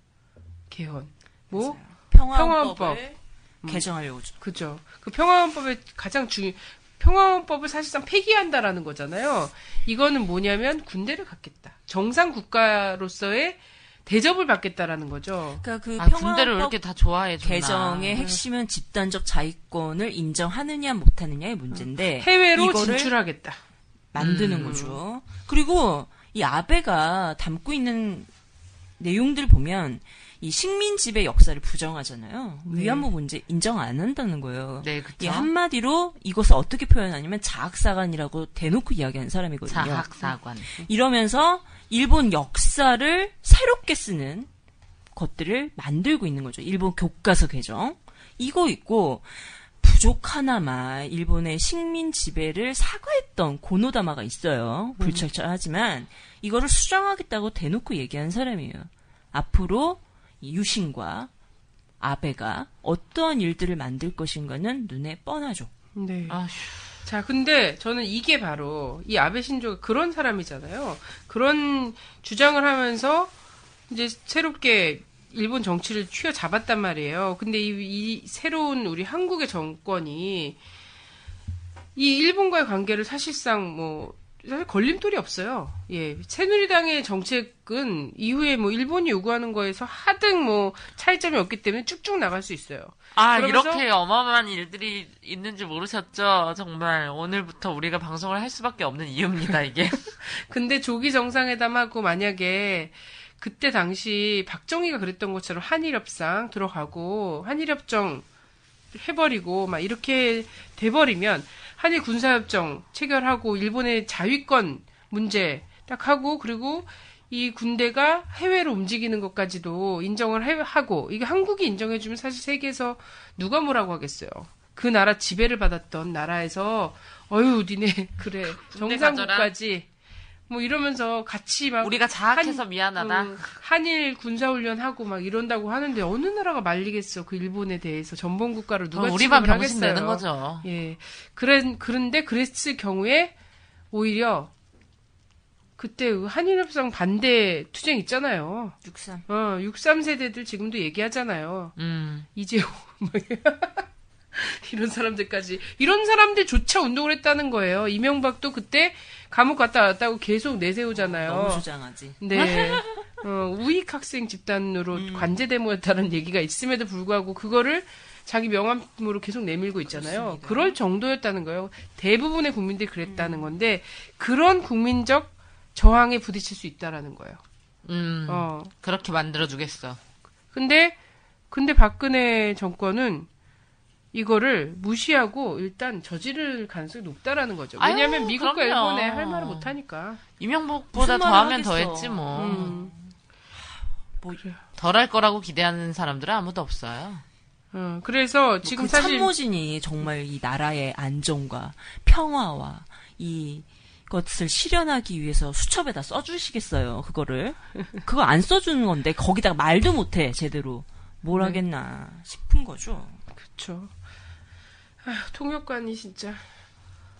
개헌. 뭐 평화헌법을 평화헌법. 개정하려고 죠 그죠. 그 평화헌법의 가장 중 평화헌법을 사실상 폐기한다라는 거잖아요. 이거는 뭐냐면 군대를 갖겠다. 정상 국가로서의 대접을 받겠다라는 거죠. 그러니까 그 아, 군대를 이렇게 다 좋아해 줬나? 개정의 핵심은 집단적 자위권을 인정하느냐 못하느냐의 문제인데 해외로 이거를 진출하겠다. 만드는 음. 거죠. 그리고 이 아베가 담고 있는 내용들 보면 이 식민 지배 역사를 부정하잖아요. 네. 위안부 문제 인정 안 한다는 거예요. 네. 이 한마디로 이것을 어떻게 표현하냐면 자학사관이라고 대놓고 이야기하는 사람이거든요. 자학사관. 이러면서 일본 역사를 새롭게 쓰는 것들을 만들고 있는 거죠. 일본 교과서 개정. 이거 있고 부족 하나마 일본의 식민 지배를 사과했던 고노다마가 있어요. 불철저하지만 이거를 수정하겠다고 대놓고 얘기한 사람이에요. 앞으로 이 유신과 아베가 어떠한 일들을 만들 것인가는 눈에 뻔하죠. 네. 아휴. 자, 근데 저는 이게 바로 이 아베 신조가 그런 사람이잖아요. 그런 주장을 하면서 이제 새롭게 일본 정치를 쥐어잡았단 말이에요. 근데 이, 이 새로운 우리 한국의 정권이 이 일본과의 관계를 사실상 뭐 사실 걸림돌이 없어요. 예. 새누리당의 정책은 이후에 뭐 일본이 요구하는 거에서 하등 뭐 차이점이 없기 때문에 쭉쭉 나갈 수 있어요. 아, 이렇게 어마어마한 일들이 있는 줄 모르셨죠? 정말 오늘부터 우리가 방송을 할 수밖에 없는 이유입니다, 이게. 근데 조기 정상회담하고 만약에 그때 당시 박정희가 그랬던 것처럼 한일협상 들어가고 한일협정 해버리고 막 이렇게 돼버리면 한일 군사협정 체결하고 일본의 자위권 문제 딱 하고 그리고 이 군대가 해외로 움직이는 것까지도 인정을 해- 하고 이게 한국이 인정해주면 사실 세계에서 누가 뭐라고 하겠어요. 그 나라 지배를 받았던 나라에서 어유 니네 그래 정상국까지 뭐 이러면서 같이 막 우리가 자학해서 한- 미안하다. 음, 한일 군사훈련 하고 막 이런다고 하는데 어느 나라가 말리겠어 그 일본에 대해서 전범 국가를 누가 그럼 우리만 병신. 되는 거죠. 예. 그래, 그런데 그랬을 경우에 오히려 그때 그 한일협상 반대 투쟁 있잖아요. 63. 어, 63 세대들 지금도 얘기하잖아요. 음. 이재호, 막 이런 사람들까지. 이런 사람들조차 운동을 했다는 거예요. 이명박도 그때 감옥 갔다 왔다고 계속 내세우잖아요. 너무 주장하지. 네. 어, 우익 학생 집단으로 음. 관제 데모였다는 얘기가 있음에도 불구하고 그거를 자기 명함으로 계속 내밀고 있잖아요. 그렇습니다. 그럴 정도였다는 거예요. 대부분의 국민들이 그랬다는 건데 그런 국민적 저항에 부딪힐 수 있다라는 거예요. 음, 어. 그렇게 만들어 주겠어. 근데 근데 박근혜 정권은 이거를 무시하고 일단 저지를 가능성이 높다라는 거죠. 아유, 왜냐하면 미국과 그럼요. 일본에 할 말을 못 하니까. 말을 더하면. 더했지 뭐. 음. 뭐, 덜할 거라고 기대하는 사람들은 아무도 없어요. 어, 그래서 지금 그 사실 참모진이 정말 이 나라의 안정과 평화와 이 것을 실현하기 위해서 수첩에다 써주시겠어요, 그거를. 그거 안 써주는 건데, 거기다가 말도 못해, 제대로. 뭘 네. 하겠나 싶은 거죠. 그렇죠. 아휴, 통역관이 진짜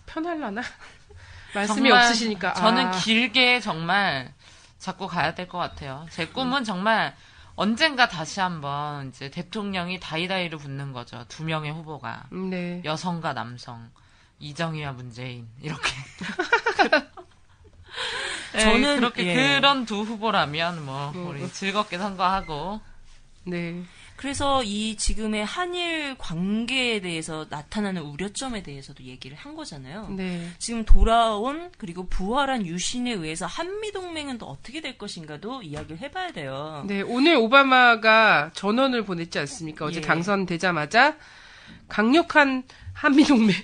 편할라나? 말씀이 없으시니까. 저는 아, 길게 정말 잡고 가야 될 것 같아요. 제 꿈은 정말 언젠가 다시 한번 이제 대통령이 다이다이로 붙는 거죠. 두 명의 후보가 음, 네. 여성과 남성, 이정희와 문재인 이렇게. 네, 저는, 그렇게 예. 그런 두 후보라면 뭐 음. 우리 즐겁게 선거하고 네. 그래서 이 지금의 한일 관계에 대해서 나타나는 우려점에 대해서도 얘기를 한 거잖아요. 네. 지금 돌아온 그리고 부활한 유신에 의해서 한미 동맹은 또 어떻게 될 것인가도 이야기를 해봐야 돼요. 네, 오늘 오바마가 전원을 보냈지 않습니까? 어제 예. 당선되자마자 강력한 한미 동맹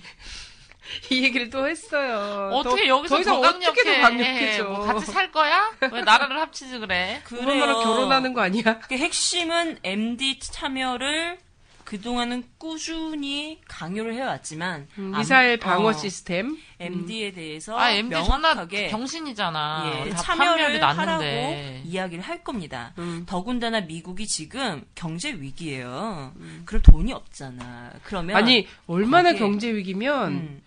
이 얘기를 또 했어요. 어떻게 더, 여기서 더 이상 더 어떻게 더 강력해? 강력해져? 뭐 같이 살 거야? 왜 나라를 합치지 그래? 오바마랑 결혼하는 거 아니야? 그 핵심은 MD 참여를 그동안은 꾸준히 강요를 해왔지만 음, 안- 미사일 방어 어, 시스템. MD에 대해서 아, MD 명확하게 병신이잖아. 예, 다 참여를 하라고. 이야기를 할 겁니다. 음. 더군다나 미국이 지금 경제 위기예요. 그럼 돈이 없잖아. 그러면 아니 얼마나 거기에- 경제 위기면 음,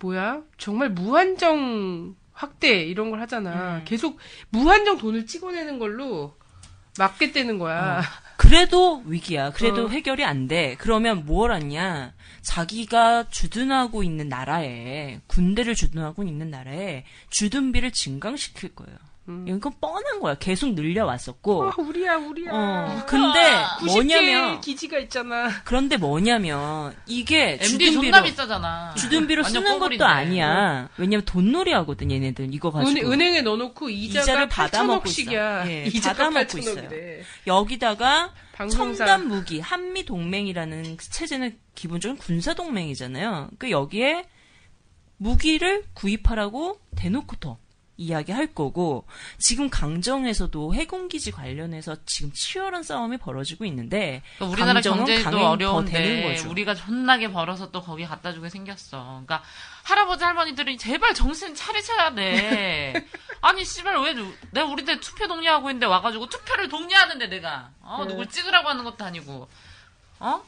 뭐야? 정말 무한정 확대 이런 걸 하잖아. 음. 계속 무한정 돈을 찍어내는 걸로 막겠다는 거야. 그래도 위기야. 그래도 어. 해결이 안 돼. 그러면 뭘 하냐? 자기가 주둔하고 있는 나라에 군대를 주둔하고 있는 나라에 주둔비를 증강시킬 거예요. 음. 이건 뻔한 거야. 계속 늘려왔었고. 아, 우리야, 우리야. 어, 근데 90개 뭐냐면 기지가 있잖아. 그런데 뭐냐면 이게 주둔비로 비싸잖아. 주둔비로 쓰는. 것도 아니야. 왜냐면 돈놀이 하거든 얘네들 이거 가지고. 은, 은행에 넣어놓고 이자가 이자를 받아먹고 8천억씩이야. 있어. 예, 이자가 받아먹고 8천억이래. 여기다가 방송사. 첨단 무기 한미 동맹이라는 체제는 기본적으로 군사 동맹이잖아요. 그 여기에 무기를 구입하라고 대놓고 더 이야기할 거고 지금 강정에서도 해군기지 관련해서 지금 치열한 싸움이 벌어지고 있는데 그러니까 우리나라 경제도 어려운데. 우리가 존나게 벌어서 또 거기 갖다 주게 생겼어. 그러니까 할아버지 할머니들이 제발 정신 차리셔야 돼. 아니 씨발 왜 누- 내가 우리 때 투표 독려하고 있는데 와가지고 투표를 독려하는데 내가 어 네. 누굴 찍으라고 하는 것도 아니고 어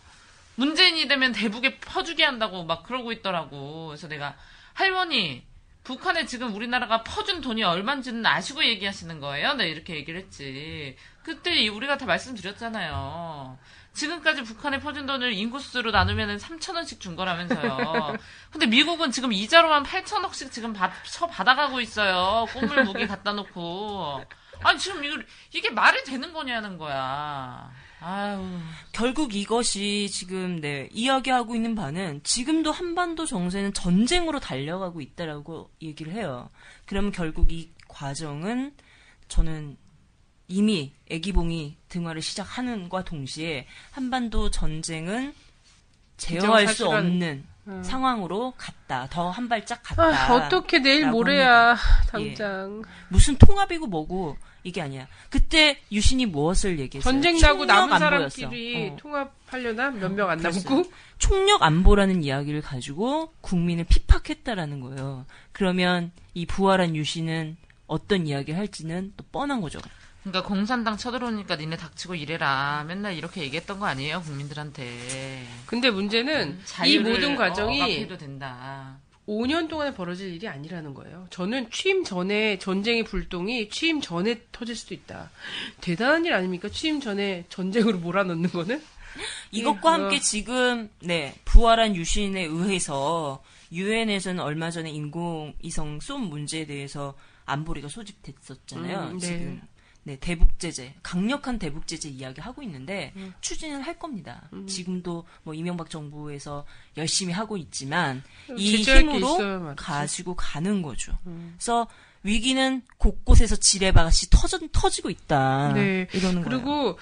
문재인이 되면 대북에 퍼주게 한다고 막 그러고 있더라고. 그래서 내가 할머니 북한에 지금 우리나라가 퍼준 돈이 얼마인지는 아시고 얘기하시는 거예요? 네, 이렇게 얘기를 했지. 그때 이- 우리가 다 말씀드렸잖아요. 지금까지 북한에 퍼준 돈을 인구수로 나누면 3천원씩 준 거라면서요. 근데 미국은 지금 이자로만 8천억씩 지금 받, 쳐 받아가고 있어요. 꼬물 무기 갖다 놓고. 아니, 지금 이거, 이게 말이 되는 거냐는 거야. 아유. 결국 이것이 지금 네 이야기하고 있는 바는 지금도 한반도 정세는 전쟁으로 달려가고 있다라고 얘기를 해요. 그러면 결국 이 과정은 저는 이미 애기봉이 등화를 시작하는과 동시에 한반도 전쟁은 제어할 수 없는 음. 상황으로 갔다. 더 한 발짝 갔다. 아, 어떻게 내일 모레야, 예. 당장. 무슨 통합이고 뭐고 이게 아니야. 그때 유신이 무엇을 얘기했어요? 전쟁 나고 남은 안보였어. 사람끼리 어. 통합하려나? 몇 명안 그랬어요. 남고? 총력 안보라는 이야기를 가지고 국민을 핍박했다라는 거예요. 그러면 이 부활한 유신은 어떤 이야기를 할지는 또 뻔한 거죠. 그러니까 공산당 쳐들어오니까 니네 닥치고 일해라. 맨날 이렇게 얘기했던 거 아니에요, 국민들한테. 근데 문제는 이 자유를 모든 과정이 억압해도 된다. 5년 동안에 벌어질 일이 아니라는 거예요. 저는 취임 전에 전쟁의 불똥이 취임 전에 터질 수도 있다. 대단한 일 아닙니까? 취임 전에 전쟁으로 몰아넣는 거는? 이것과 어. 함께 지금 네 부활한 유신에 의해서 유엔에서는 얼마 전에 인공위성 쏜 문제에 대해서 안보리가 소집됐었잖아요. 음, 네. 지금 네, 대북 제재, 강력한 대북 제재 이야기 하고 있는데 음. 추진을 할 겁니다. 지금도 뭐 이명박 정부에서 열심히 하고 있지만 이 어, 제재할 게 힘으로. 음. 가지고 가는 거죠. 그래서 위기는 곳곳에서 터져, 터지고 있다. 네. 이러는 거예요. 그리고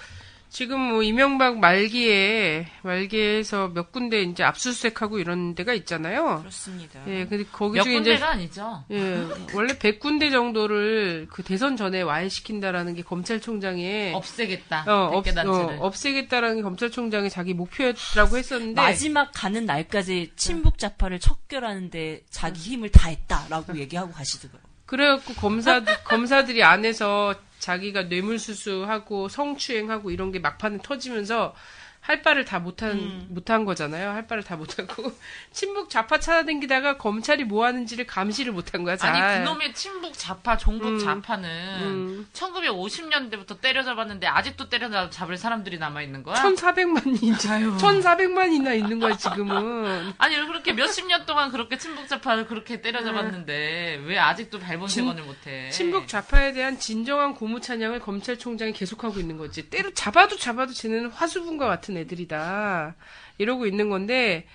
지금 뭐 이명박 말기에 말기에서 몇 군데 이제 압수수색하고 이런 데가 있잖아요. 그렇습니다. 예, 근데 거기 몇 중에 이제 군데가 아니죠. 예, 원래 100군데 정도를 그 대선 전에 와해시킨다라는 게 검찰총장의 없애겠다. 어, 없, 100개 단체를. 어, 없애겠다라는 게 검찰총장의 자기 목표였다고 했었는데 마지막 가는 날까지 친북 좌파를 척결하는데 자기 힘을 다했다라고 얘기하고 가시더라고요. 그래갖고 검사 검사들이 안에서 자기가 뇌물수수하고 성추행하고 이런 게 막판에 터지면서 할 바를 다 못한 음. 못한 거잖아요. 할 바를 다 못하고 친북 좌파 찾아다니다가 검찰이 뭐 하는지를 감시를 못한 거야. 잘. 아니 그놈의 친북 좌파, 종북 음. 좌파는 음. 1950년대부터 때려잡았는데 아직도 때려잡을 사람들이 남아 있는 거야? 1,400만이 1,400만이나 있는 거야 지금은. 아니 그렇게 몇십 년 동안 그렇게 친북 좌파를 그렇게 때려잡았는데 왜 아직도 발본색원을 못해? 친북 좌파에 대한 진정한 고무 찬양을 검찰총장이 계속하고 있는 거지. 때로 잡아도 잡아도 쟤네는 화수분과 같은 애들이다. 이러고 있는 건데,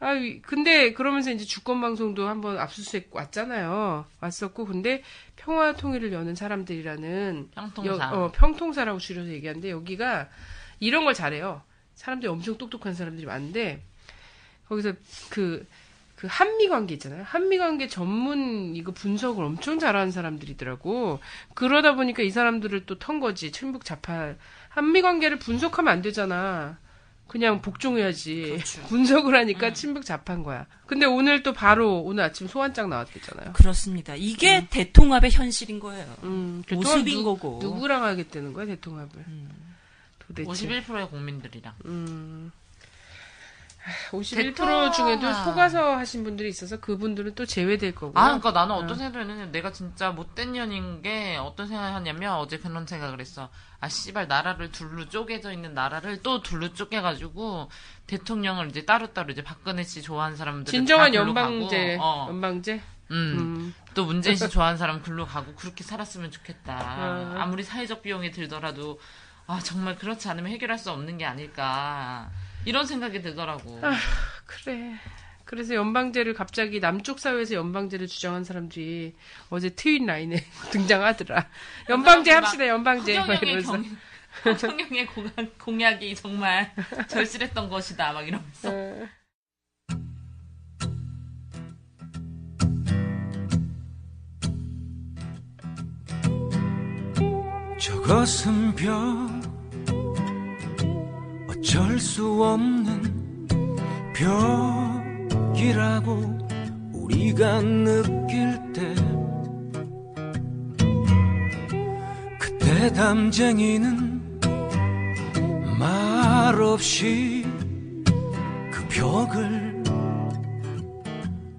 아, 이- 근데 그러면서 이제 주권 방송도 한번 압수수색 왔잖아요. 왔었고, 근데 평화 통일을 여는 사람들이라는 평통사. 여- 어, 평통사라고 줄여서 얘기하는데 여기가 이런 걸 잘해요. 사람들이 엄청 똑똑한 사람들이 많은데 거기서 그, 그 한미 관계 있잖아요. 한미 관계 전문 이거 분석을 엄청 잘하는 사람들이더라고. 그러다 보니까 이 사람들을 또 턴 거지. 친북 좌파. 한미 관계를 분석하면 안 되잖아. 그냥 복종해야지. 분석을 하니까 친북 좌파인 거야. 근데 오늘 또 바로 오늘 아침 소환장 나왔댔잖아요. 그렇습니다. 이게 대통합의 현실인 거예요. 음, 모습인 누- 거고. 누구랑 하겠다는 거야, 대통합을. 도대체. 51%의 국민들이랑. 음. 51% 대통합. 중에도 속아서 하신 분들이 있어서 그분들은 또 제외될 거고. 아, 그러니까 나는 어떤 생각을 했냐면 내가 진짜 못된 년인 게 어떤 생각을 하냐면 어제 그런 생각을 했어. 아, 씨발 나라를 둘로 쪼개져 있는 나라를 또 둘로 쪼개가지고 대통령을 이제 따로따로 이제 박근혜 씨 좋아하는 사람들 진정한 연방제, 어. 연방제. 음. 음. 또 문재인 씨 좋아하는 사람 글로 가고 그렇게 살았으면 좋겠다. 어. 아무리 사회적 비용이 들더라도 아 정말 그렇지 않으면 해결할 수 없는 게 아닐까 이런 생각이 들더라고. 아. 그래. 그래서 연방제를 갑자기 남쪽 사회에서 연방제를 주장한 사람들이 어제 트윗 라인에 등장하더라. 연방제 막 합시다, 연방제. 이러면서. 공약, 공약이 정말 절실했던 것이다 막 이러면서. 어. 저것은 벽 어쩔 수 없는 벽이라고 우리가 느낄 때. 그때 담쟁이는 말없이 그 벽을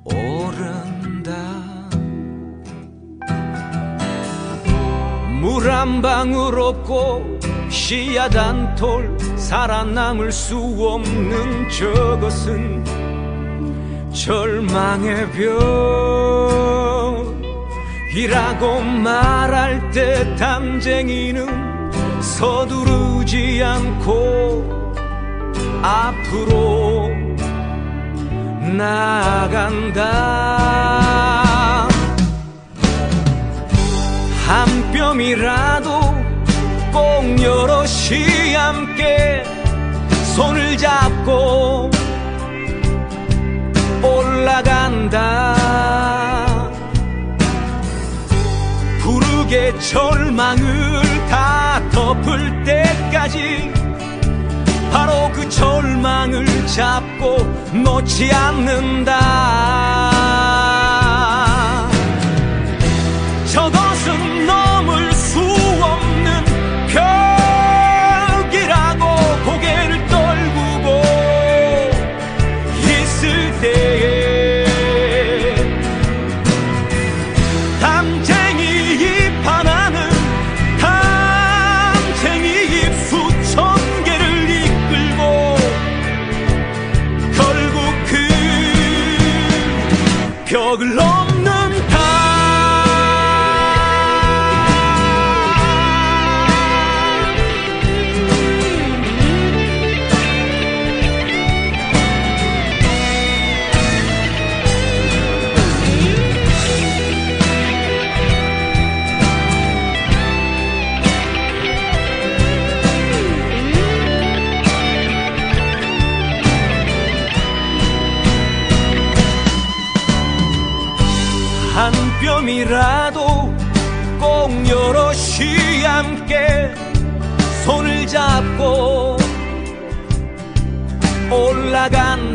오른다. 물 한 방울 없고 씨앗 한톨 살아남을 수 없는 저것은 절망의 벽이라고 말할 때 담쟁이는 서두르지 않고 앞으로 나간다. 한 뼘이라도 꼭 여럿이 함께 손을 잡고 올라간다. 부르게 절망을 다 덮을 때까지 바로 그 절망을 잡고 놓지 않는다. 저것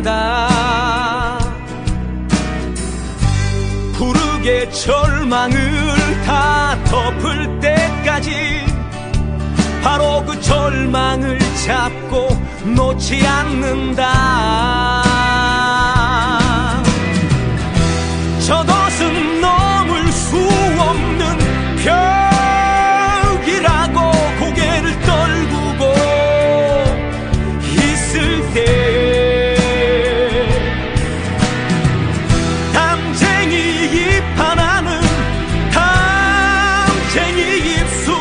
한다. 구르게 절망을 다 덮을 때까지 바로 그 절망을 잡고 놓지 않는다. Cienie i psu